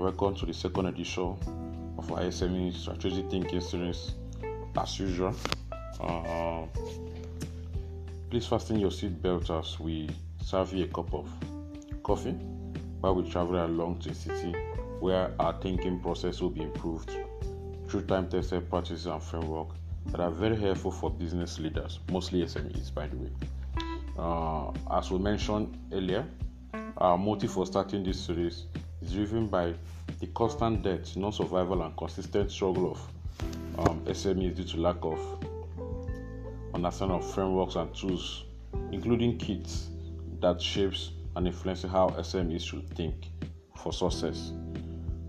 welcome to the second edition of our SME Strategic Thinking Series. As usual, uh, please fasten your seatbelt as we serve you a cup of coffee while we travel along to a city where our thinking process will be improved through time-tested practices and framework that are very helpful for business leaders, mostly SMEs, by the way. Uh, as we mentioned earlier, our motive for starting this series is driven by the constant debt, non survival, and consistent struggle of um, SMEs due to lack of understanding of frameworks and tools, including kits that shapes and influences how SMEs should think for success.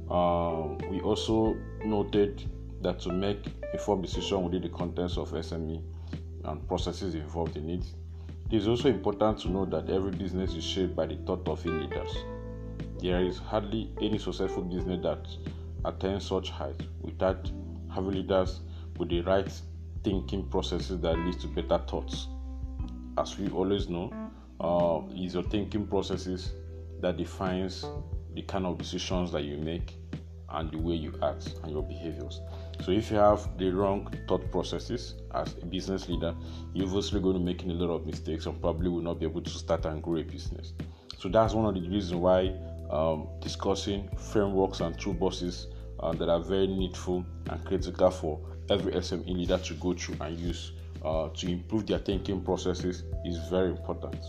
Uh, we also noted that to make informed decision within the contents of SME and processes involved in it, it is also important to know that every business is shaped by the thought of its leaders. There is hardly any successful business that attains such height without having leaders with the right thinking processes that lead to better thoughts. As we always know, uh, it's your thinking processes that defines the kind of decisions that you make and the way you act and your behaviors. So if you have the wrong thought processes as a business leader, you're obviously going to make a lot of mistakes and probably will not be able to start and grow a business. So that's one of the reasons why um, discussing frameworks and toolboxes uh, that are very needful and critical for every SME leader to go through and use uh, to improve their thinking processes is very important.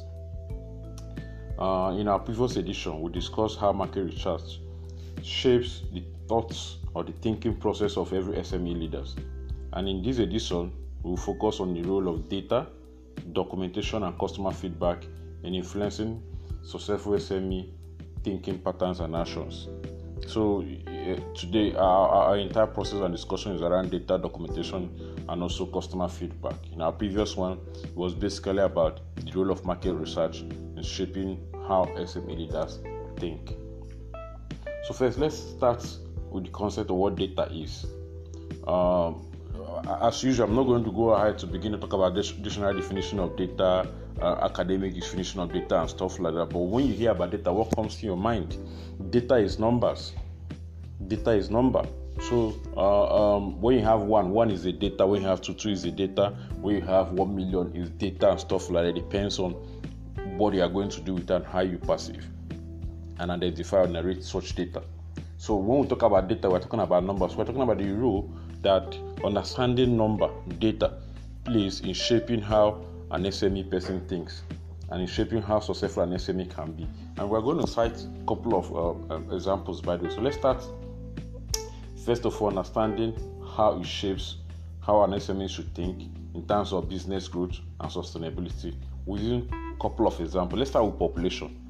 Uh, in our previous edition, we discussed how market research shapes the thoughts or the thinking process of every SME leaders. And in this edition, we will focus on the role of data, documentation, and customer feedback in influencing successful SME thinking patterns and actions. So uh, today, our, our, entire process and discussion is around data documentation and also customer feedback. In our previous one, it was basically about the role of market research in shaping how SME leaders think. So first, let's start with the concept of what data is. Um, as usual, I'm not going to go ahead to begin to talk about this dictionary definition of data, uh, academic definition of data, and stuff like that. But when you hear about data, what comes to your mind? Data is numbers. Data is number. So uh, um, when you have one, one is a data. When you have two, two is a data. When you have one million is data and stuff like that. It depends on what you are going to do with and how you perceive and identify and narrate such data. So when we talk about data, we're talking about numbers. We're talking about the role that understanding number data plays in shaping how an SME person thinks and in shaping how successful an SME can be. And we're going to cite a couple of uh, um, examples by the way. So let's start first of all understanding how it shapes how an SME should think in terms of business growth and sustainability using a couple of examples. Let's start with population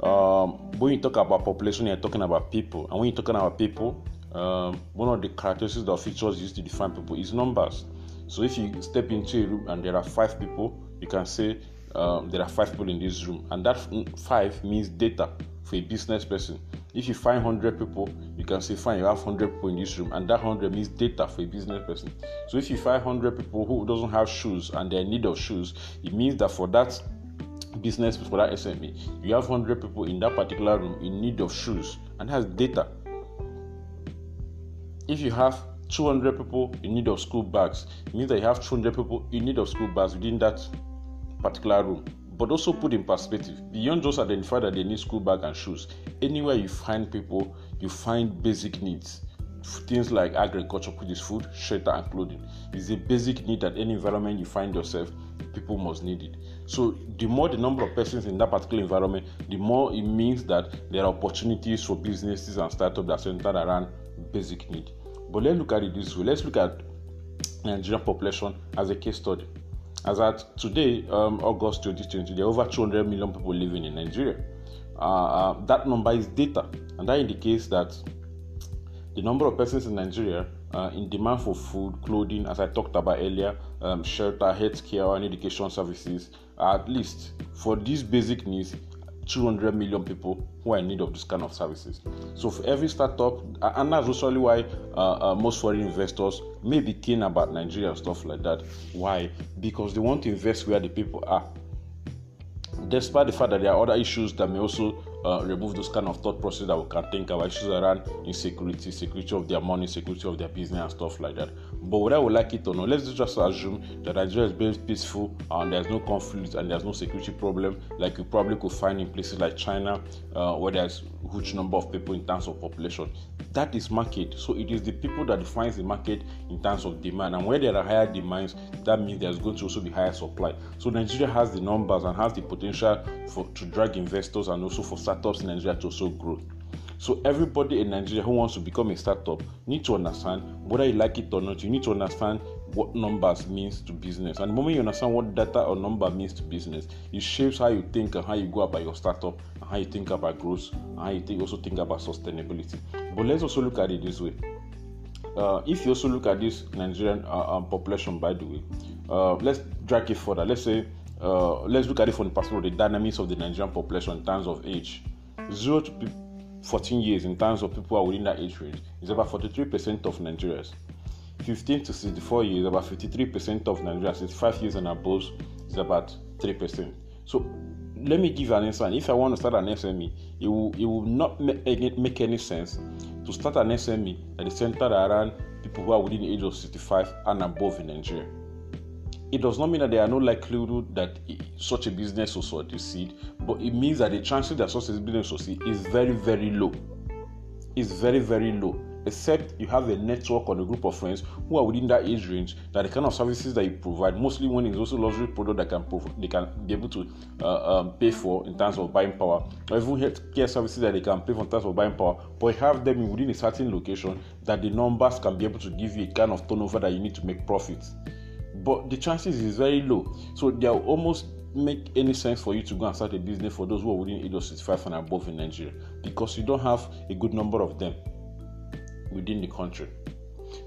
um, when you talk about population, you're talking about people, and when you're talking about people, um, one of the characteristics or features used to define people is numbers. So if you step into a room and there are five people, you can say um, there are five people in this room, and that five means data for a business person. If you find 100 people, you can say, fine, you have 100 people in this room, and that 100 means data for a business person. So if you find 100 people who doesn't have shoes and they're in need of shoes, it means that for that business for that SME. You have 100 people in that particular room in need of shoes, and has data. If you have 200 people in need of school bags, it means that you have 200 people in need of school bags within that particular room. But also put in perspective, beyond just identify that they need school bag and shoes, anywhere you find people, you find basic needs. Things like agriculture, is food, shelter, and clothing, is a basic need that any environment you find yourself, people must need it. So the more the number of persons in that particular environment, the more it means that there are opportunities for businesses and startups that center around basic need. But let's look at it this way. Let's look at Nigerian population as a case study. As at today, um, August 2020, there are over 200 million people living in Nigeria. Uh, uh, that number is data, and that indicates that the number of persons in Nigeria uh, in demand for food, clothing, as I talked about earlier, um, shelter, healthcare, and education services, at least for these basic needs, 200 million people who are in need of this kind of services. So for every startup, and that's usually why uh, uh, most foreign investors may be keen about Nigeria and stuff like that. Why? Because they want to invest where the people are. Despite the fact that there are other issues that may also uh, remove those kind of thought process that we can think about issues around insecurity, security of their money, security of their business, and stuff like that. But whether we like it or not, let's just assume that Nigeria is very peaceful and there's no conflict and there's no security problem like you probably could find in places like China, uh, where there's huge number of people in terms of population. That is market. So it is the people that defines the market in terms of demand. And where there are higher demands, that means there's going to also be higher supply. So Nigeria has the numbers and has the potential for to drag investors and also for startups in Nigeria to also grow. So everybody in Nigeria who wants to become a startup need to understand whether you like it or not. You need to understand what numbers means to business. And the moment you understand what data or number means to business, it shapes how you think and how you go about your startup, and how you think about growth, and how you think, also think about sustainability. But let's also look at it this way. Uh, if you also look at this Nigerian uh, um, population, by the way, uh, let's drag it further. Let's say, uh, let's look at it from the perspective of the dynamics of the Nigerian population in terms of age. Zero to 14 years in terms of people are within that age range is about 43% of Nigerians. 15 to 64 years, about 53% of Nigerians. 65 years and above is about 3%. So let me give an answer. If I want to start an SME, it will, it will not make, any sense to start an SME that is centered around people who are within the age of 65 and above in Nigeria. It does not mean that there are no likelihood that such a business will succeed, but it means that the chances that such a business will succeed is very, very low. It's very, very low. Except you have a network or a group of friends who are within that age range that the kind of services that you provide, mostly when it's also luxury product that can prov- they can be able to uh, um, pay for in terms of buying power, or even healthcare services that they can pay for in terms of buying power, but have them within a certain location that the numbers can be able to give you a kind of turnover that you need to make profits but the chances is very low. So they will almost make any sense for you to go and start a business for those who are within age of 65 and above in Nigeria because you don't have a good number of them within the country.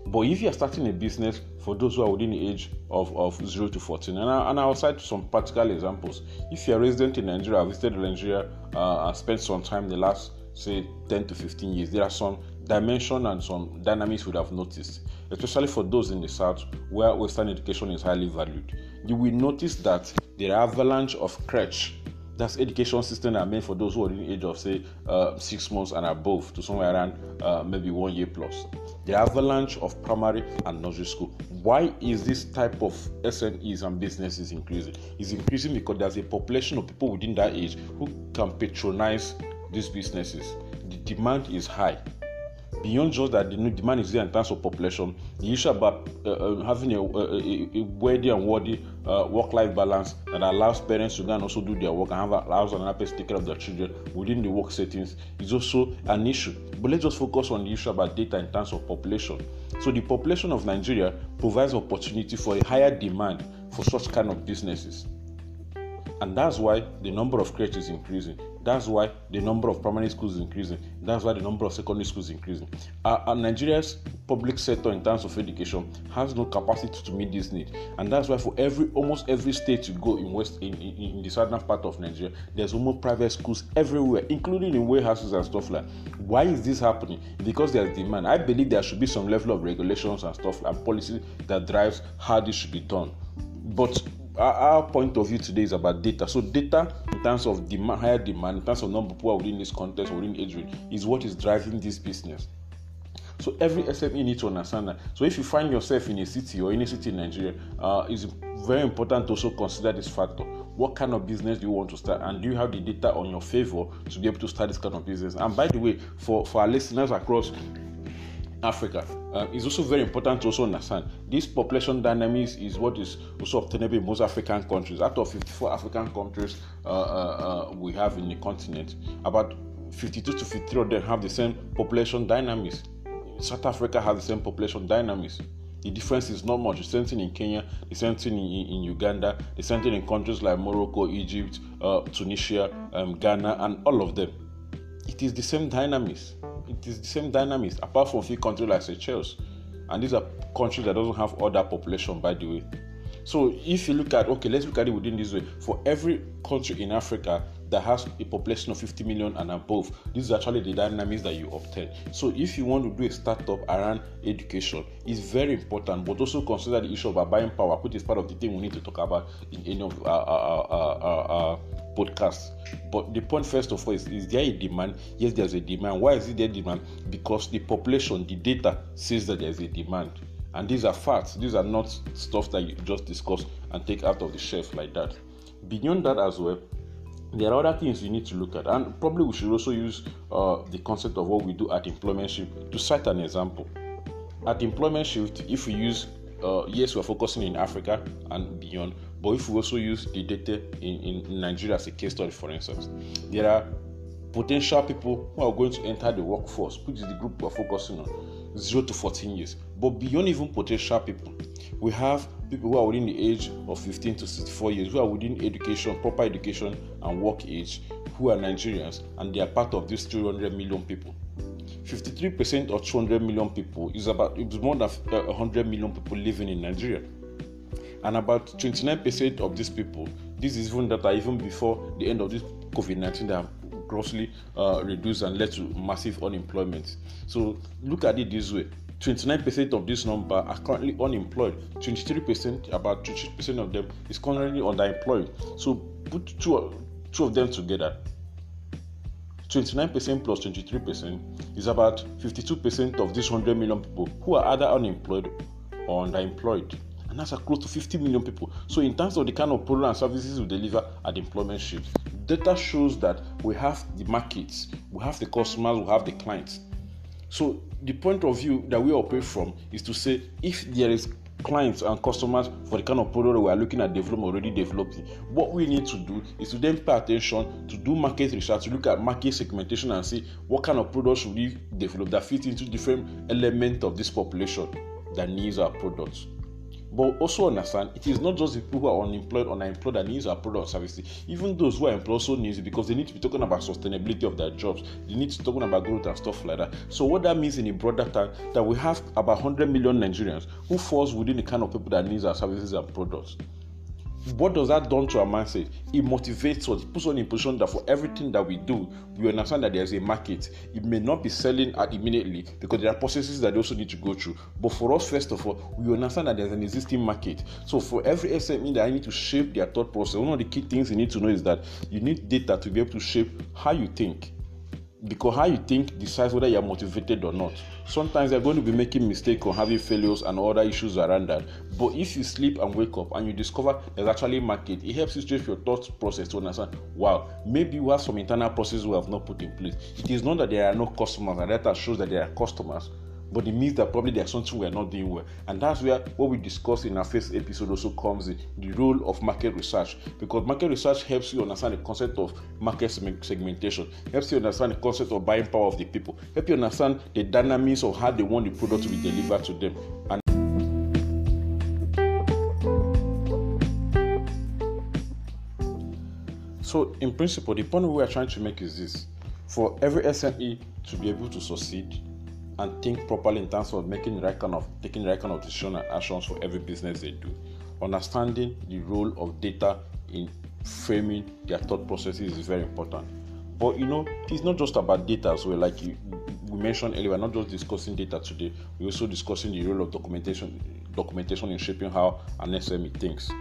But if you are starting a business for those who are within the age of, of 0 to 14, and, I, and I'll cite some practical examples. If you're a resident in Nigeria, visited Nigeria, uh, and spent some time the last, say, 10 to 15 years, there are some dimension and some dynamics would have noticed especially for those in the south where Western education is highly valued. You will notice that the avalanche of crèche, that's education system that are made for those who are in the age of say uh, six months and above to somewhere around uh, maybe one year plus. The avalanche of primary and nursery school. Why is this type of SMEs and businesses increasing? It's increasing because there's a population of people within that age who can patronize these businesses. The demand is high beyond just that the demand is there in terms of population, the issue about uh, uh, having a, a, a, worthy and worthy uh, work-life balance that allows parents to and also do their work and have allows another person to take care of their children within the work settings is also an issue. But let's just focus on the issue about data in terms of population. So the population of Nigeria provides opportunity for a higher demand for such kind of businesses. And that's why the number of creches is increasing. That's why the number of primary schools is increasing. That's why the number of secondary schools is increasing. Uh, Nigeria's public sector, in terms of education, has no capacity to meet this need, and that's why for every almost every state you go in west in, in, in the southern part of Nigeria, there's almost private schools everywhere, including in warehouses and stuff like. Why is this happening? Because there's demand. I believe there should be some level of regulations and stuff and policy that drives how this should be done. But our, point of view today is about data. So data in terms of demand, higher demand, in terms of number of people within this context within age range, is what is driving this business. So every SME needs to understand that. So if you find yourself in a city or any city in Nigeria, uh, it's very important to also consider this factor. What kind of business do you want to start, and do you have the data on your favor to be able to start this kind of business? And by the way, for for our listeners across Africa. Uh, it's also very important to also understand this population dynamics is what is also obtainable in most African countries. Out of 54 African countries uh, uh, uh, we have in the continent, about 52 to 53 of them have the same population dynamics. South Africa has the same population dynamics. The difference is not much. The same thing in Kenya, the same thing in, in Uganda, the same thing in countries like Morocco, Egypt, uh, Tunisia, um, Ghana, and all of them. It is the same dynamics it is the same dynamics, apart from few countries like Seychelles. And these are countries that doesn't have other population, by the way. So if you look at okay, let's look at it within this way. For every country in Africa that has a population of 50 million and above. This is actually the dynamics that you obtain. So if you want to do a startup around education, it's very important, but also consider the issue of buying power, which is part of the thing we need to talk about in any of our, our, our, our podcasts. But the point, first of all, is, is there a demand? Yes, there's a demand. Why is it there demand? Because the population, the data says that there's a demand. And these are facts. These are not stuff that you just discuss and take out of the shelf like that. Beyond that, as well, there are other things you need to look at, and probably we should also use uh, the concept of what we do at Employment Shift to cite an example. At Employment Shift, if we use uh, yes, we're focusing in Africa and beyond, but if we also use the data in, in Nigeria as a case study, for instance, there are potential people who are going to enter the workforce, which is the group we're focusing on, 0 to 14 years. But beyond even potential people, we have people who are within the age of 15 to 64 years, who are within education, proper education, and work age, who are Nigerians, and they are part of these 200 million people. 53% of 200 million people is about it's more than uh, 100 million people living in Nigeria. And about 29% of these people, this is even data even before the end of this COVID 19 that have grossly uh, reduced and led to massive unemployment. So look at it this way 29% of this number are currently unemployed. 23%, about 23% of them is currently underemployed. So put two, two of them together. 29% plus 23% is about 52% of these 100 million people who are either unemployed or underemployed. And that's close to 50 million people. So, in terms of the kind of products and services we deliver at employment shift, data shows that we have the markets, we have the customers, we have the clients. So the point of view that we operate from is to say if there is clients and customers for the kind of product we are looking at developing already developing what we need to do is to then pay attention to do market research to look at market segmentation and see what kind of products should we develop that fit into different elements of this population that needs our products but also understand it is not just the people who are unemployed or unemployed that needs our product or services. Even those who are employed also needs it because they need to be talking about sustainability of their jobs. They need to be talking about growth and stuff like that. So what that means in a broader term that we have about 100 million Nigerians who falls within the kind of people that needs our services and products what does that do to our mindset? It motivates us, it puts us in a position that for everything that we do, we understand that there's a market. It may not be selling at immediately because there are processes that they also need to go through. But for us, first of all, we understand that there's an existing market. So for every SME that I need to shape their thought process, one of the key things you need to know is that you need data to be able to shape how you think because how you think decides whether you're motivated or not. Sometimes you're going to be making mistakes or having failures and other issues around that. But if you sleep and wake up and you discover there's actually market, it helps you change your thought process to understand, wow, maybe we have some internal processes we have not put in place. It is not that there are no customers, and that shows that there are customers but it means that probably there's something we're not doing well. And that's where what we discussed in our first episode also comes in the role of market research. Because market research helps you understand the concept of market segmentation, helps you understand the concept of buying power of the people, help you understand the dynamics of how they want the product to be delivered to them. And so in principle, the point we are trying to make is this for every SME to be able to succeed, and think properly in terms of making the right kind of taking the right kind of decision and actions for every business they do. Understanding the role of data in framing their thought processes is very important. But you know, it's not just about data as well. Like you, we mentioned earlier, we're not just discussing data today. We're also discussing the role of documentation, documentation in shaping how an SME thinks.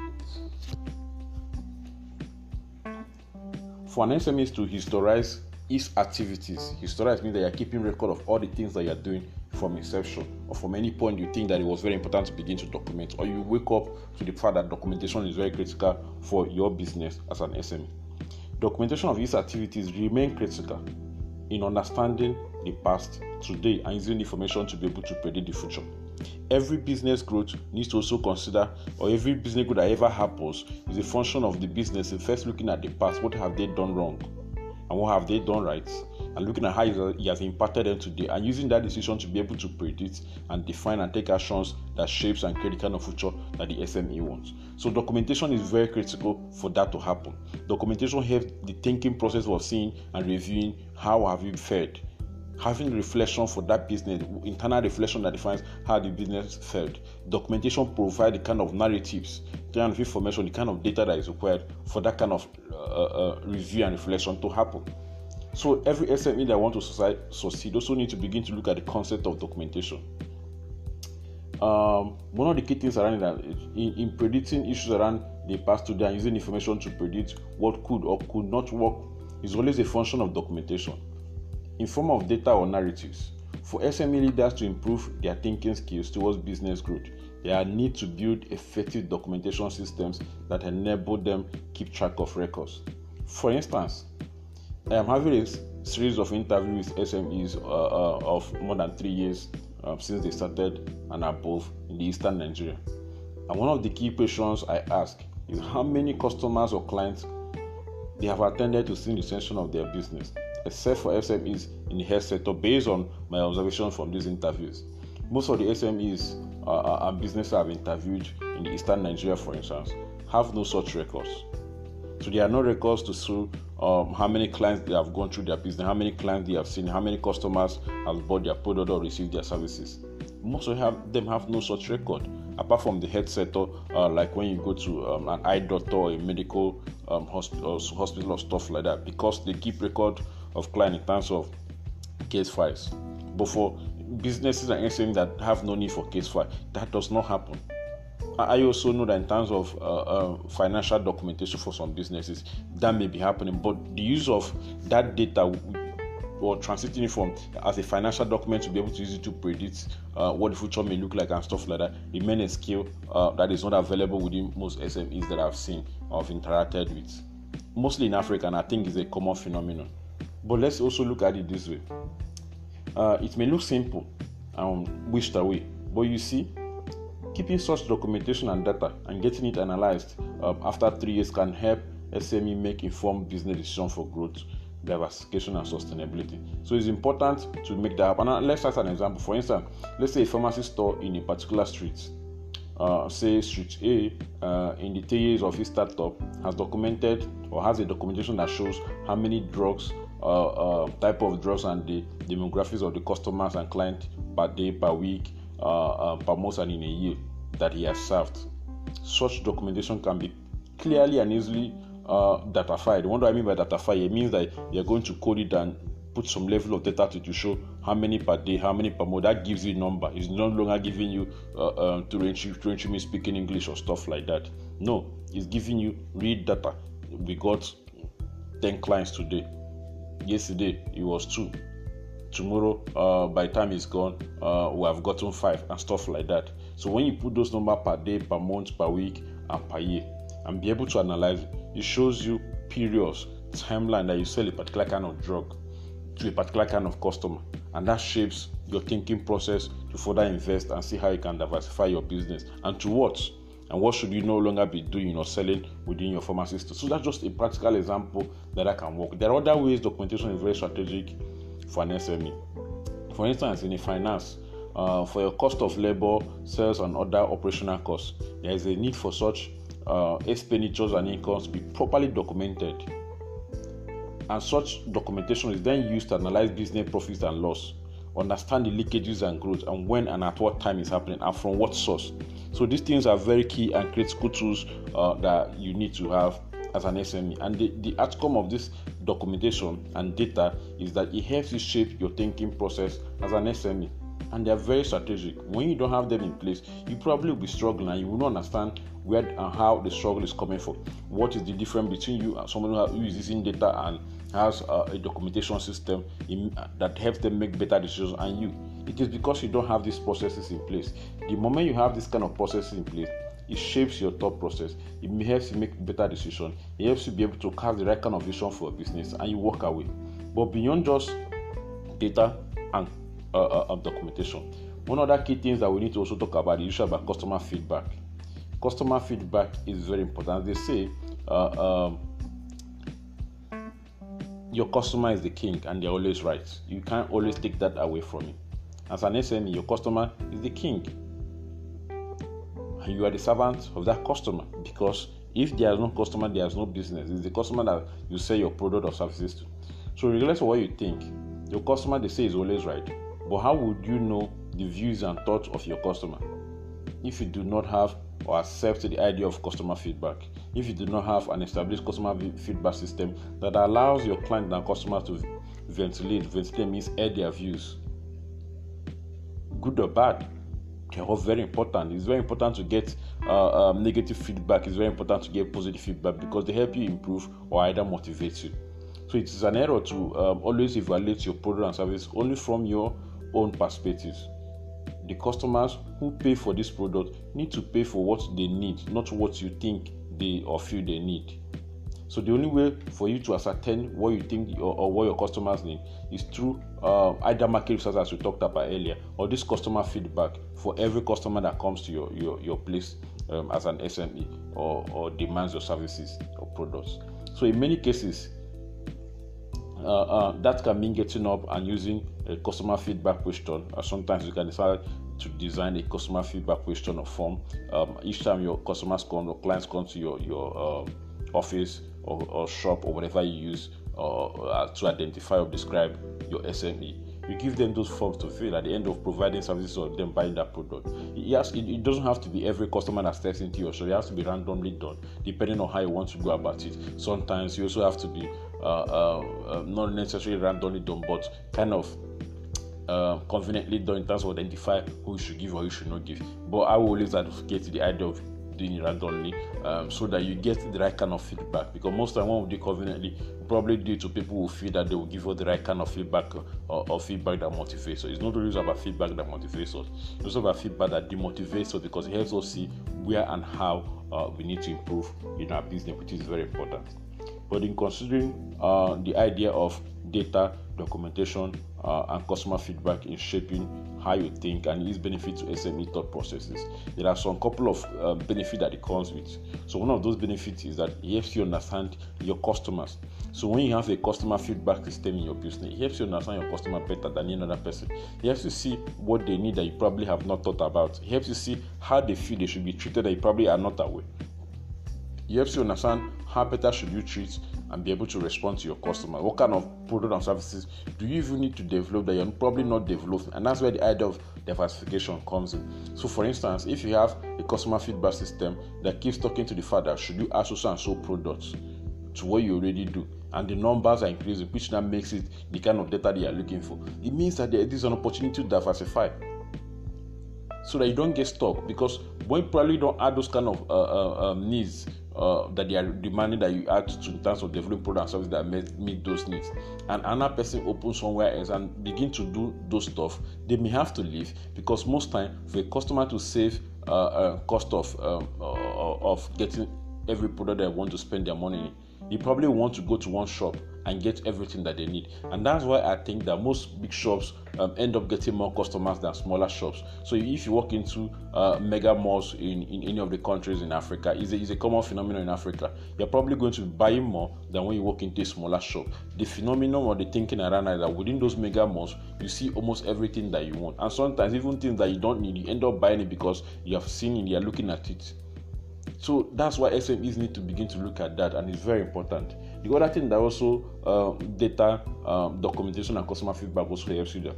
For an SME to historize its activities. His Historize means that you're keeping record of all the things that you're doing from inception or from any point you think that it was very important to begin to document, or you wake up to the fact that documentation is very critical for your business as an SME. Documentation of these activities remain critical in understanding the past, today, and using information to be able to predict the future. Every business growth needs to also consider, or every business growth that ever happens is a function of the business and first looking at the past. What have they done wrong? And what have they done right and looking at how he has impacted them today and using that decision to be able to predict and define and take actions that shapes and create the kind of future that the SME wants. So documentation is very critical for that to happen. Documentation helps the thinking process of seeing and reviewing how have you fared having reflection for that business, internal reflection that defines how the business failed. Documentation provide the kind of narratives the kind of information, the kind of data that is required for that kind of uh, uh, review and reflection to happen. So every SME that want to succeed also need to begin to look at the concept of documentation. Um, one of the key things around that in, in predicting issues around the past today and using information to predict what could or could not work is always a function of documentation in form of data or narratives. For SME leaders to improve their thinking skills towards business growth, they need to build effective documentation systems that enable them keep track of records. For instance, I am having a series of interviews with SMEs uh, uh, of more than three years uh, since they started and above in the eastern Nigeria. And one of the key questions I ask is how many customers or clients they have attended to see the extension of their business, except for SMEs in the health sector, based on my observation from these interviews. Most of the SMEs uh, uh, and businesses I've interviewed in eastern Nigeria, for instance, have no such records. So there are no records to show um, how many clients they have gone through their business, how many clients they have seen, how many customers have bought their product or received their services. Most of them have no such record, apart from the health sector, uh, like when you go to um, an eye doctor or a medical um, hospital, hospital or stuff like that, because they keep record of client in terms of case files. But for businesses and SMEs that have no need for case file, that does not happen. I also know that in terms of uh, uh, financial documentation for some businesses, that may be happening, but the use of that data or transiting it from as a financial document to be able to use it to predict uh, what the future may look like and stuff like that remain a skill uh, that is not available within most SMEs that I've seen or have interacted with. Mostly in Africa, and I think it's a common phenomenon. But let's also look at it this way. Uh, it may look simple and wished away, but you see, Keeping such documentation and data and getting it analyzed um, after three years can help SME make informed business decisions for growth, diversification, and sustainability. So it's important to make that happen. And let's start an example. For instance, let's say a pharmacy store in a particular street, uh, say Street A, uh, in the three years of his startup, has documented or has a documentation that shows how many drugs, uh, uh type of drugs, and the demographics of the customers and clients per day, per week, uh, uh, per month and in a year that he has served. Such documentation can be clearly and easily datafied. What do I mean by datafied? It means that you're going to code it and put some level of data to, to show how many per day, how many per month. That gives you a number. It's no longer giving you uh, um, to range to me speaking English or stuff like that. No, it's giving you real data. We got 10 clients today. Yesterday it was two. Tomorrow uh, by time it's gone uh, we have gotten five and stuff like that. So when you put those number per day per month per week and per year and be able to analyze it it shows you periods timeline that you sell a particular kind of drug to a particular kind of customer. And that shapes your thinking process to further invest and see how you can diversify your business. And to what and what should you no longer be doing or selling within your pharmacy store. So that's just a practical example that I can work. There are other ways documentation is very strategic for an SME. For instance, in a finance, uh, for your cost of labor, sales, and other operational costs, there is a need for such uh, expenditures and incomes to be properly documented. And such documentation is then used to analyze business profits and loss, understand the leakages and growth, and when and at what time is happening, and from what source. So these things are very key and critical tools uh, that you need to have as an SME. And the, the outcome of this documentation and data is that it helps you shape your thinking process as an SME. And they are very strategic. When you don't have them in place, you probably will be struggling and you will not understand where and how the struggle is coming from. What is the difference between you and someone who is using data and has uh, a documentation system in, uh, that helps them make better decisions and you? It is because you don't have these processes in place. The moment you have this kind of processes in place, it shapes your thought process. It helps you make better decisions. It helps you be able to cast the right kind of vision for a business and you walk away. But beyond just data and uh, uh, documentation, one other key things that we need to also talk about is usually about customer feedback. Customer feedback is very important. They say, uh, um, your customer is the king and they're always right. You can't always take that away from him. As an SME, your customer is the king and you are the servant of that customer because if there is no customer, there is no business. It's the customer that you sell your product or services to. So, regardless of what you think, your customer they say is always right. But how would you know the views and thoughts of your customer if you do not have or accept the idea of customer feedback. If you do not have an established customer feedback system that allows your client and customers to ventilate, ventilate means air their views, good or bad, they're all very important. It's very important to get uh, um, negative feedback. It's very important to get positive feedback because they help you improve or either motivate you. So it is an error to um, always evaluate your product and service only from your own perspectives. The customers who pay for this product need to pay for what they need, not what you think they or feel they need. So the only way for you to ascertain what you think or, or what your customers need is through uh, either market research as we talked about earlier, or this customer feedback for every customer that comes to your your, your place um, as an SME or, or demands your services or products. So in many cases, uh, uh, that can mean getting up and using a customer feedback question. Uh, sometimes you can decide to design a customer feedback question or form. Um, each time your customers come or clients come to your your um, office or, or, shop or whatever you use uh, to identify or describe your SME, you give them those forms to fill at the end of providing services or them buying that product. Yes, it, it, doesn't have to be every customer that steps into your shop. It has to be randomly done, depending on how you want to go about it. Sometimes you also have to be uh, uh, uh not necessarily randomly done, but kind of uh, conveniently done in terms of identify who you should give or you should not give. But I will always advocate the idea of doing it randomly um, so that you get the right kind of feedback. Because most time when we do conveniently, probably due to people who feel that they will give you the right kind of feedback or, or feedback that motivates us. It's not always about feedback that motivates us. It's about feedback that demotivates us because it helps us see where and how uh, we need to improve in our business, which is very important. But in considering uh, the idea of data documentation uh, and customer feedback in shaping how you think and its benefit to SME thought processes. There are some couple of um, benefits that it comes with. So one of those benefits is that it helps you understand your customers. So when you have a customer feedback system in your business, it helps you understand your customer better than any other person. It helps you see what they need that you probably have not thought about. It helps you see how they feel they should be treated that you probably are not aware. It helps you understand how better should you treat and be able to respond to your customer. What kind of product and services do you even need to develop that you're probably not developing? And that's where the idea of diversification comes in. So, for instance, if you have a customer feedback system that keeps talking to the father, should you add so and so products to what you already do? And the numbers are increasing, which now makes it the kind of data they are looking for. It means that there is an opportunity to diversify so that you don't get stuck because when you probably don't add those kind of uh, uh, um, needs uh, that they are demanding that you add to in terms of developing product and service that meet, meet those needs. And another person opens somewhere else and begin to do those stuff, they may have to leave because most time for a customer to save uh, uh, cost of um, uh, of getting every product they want to spend their money they probably want to go to one shop and get everything that they need. And that's why I think that most big shops um, end up getting more customers than smaller shops. So if you walk into uh, mega malls in, in any of the countries in Africa, it's a, it's a common phenomenon in Africa. You're probably going to be buying more than when you walk into a smaller shop. The phenomenon or the thinking around is that within those mega malls, you see almost everything that you want. And sometimes even things that you don't need, you end up buying it because you have seen it, you're looking at it. So that's why SMEs need to begin to look at that, and it's very important. The other thing that also um, data um, documentation and customer feedback also helps you there.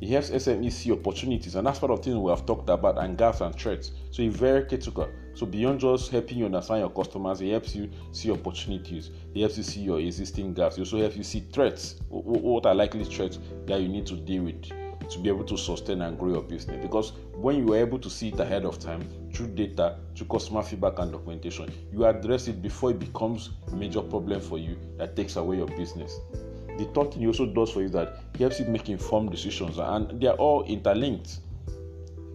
It helps SMEs see opportunities, and that's part of things we have talked about and gaps and threats. So it's very critical. So beyond just helping you understand your customers, it helps you see opportunities. It helps you see your existing gaps. It also helps you see threats. What are likely threats that you need to deal with? To be able to sustain and grow your business. Because when you are able to see it ahead of time through data, through customer feedback and documentation, you address it before it becomes a major problem for you that takes away your business. The third thing he also does for you that he helps you make informed decisions, and they are all interlinked.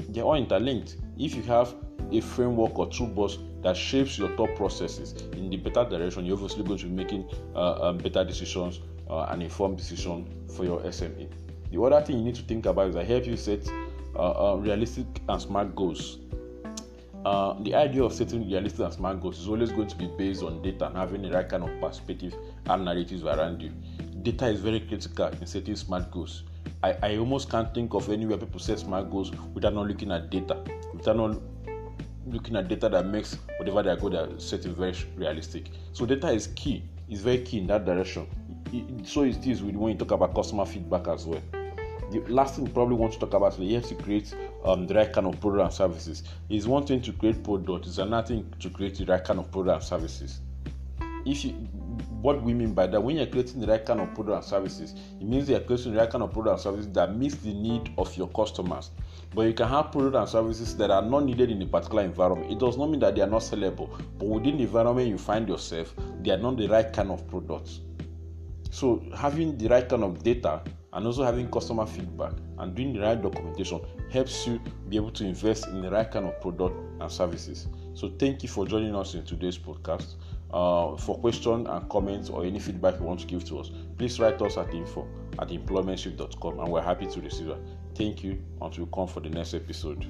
They are all interlinked. If you have a framework or toolbox that shapes your thought processes in the better direction, you're obviously going to be making uh, um, better decisions uh, and informed decision for your SME. The other thing you need to think about is I help you set uh, uh, realistic and smart goals. Uh, the idea of setting realistic and smart goals is always going to be based on data and having the right kind of perspective and narratives around you. Data is very critical in setting smart goals. I, I almost can't think of anywhere people set smart goals without not looking at data, without not looking at data that makes whatever they are going to setting very realistic. So data is key. It's very key in that direction. It, so it is when you talk about customer feedback as well the last thing you probably want to talk about is you have to create um, the right kind of product and services. It's one thing to create product, it's another thing to create the right kind of product and services. If you what we mean by that, when you're creating the right kind of product and services, it means you're creating the right kind of product and services that meets the need of your customers. But you can have products and services that are not needed in a particular environment. It does not mean that they are not sellable, but within the environment you find yourself, they are not the right kind of products. So having the right kind of data and also having customer feedback and doing the right documentation helps you be able to invest in the right kind of product and services. So thank you for joining us in today's podcast. Uh, for questions and comments or any feedback you want to give to us, please write us at info at employmentshift.com and we're happy to receive it. Thank you until we come for the next episode.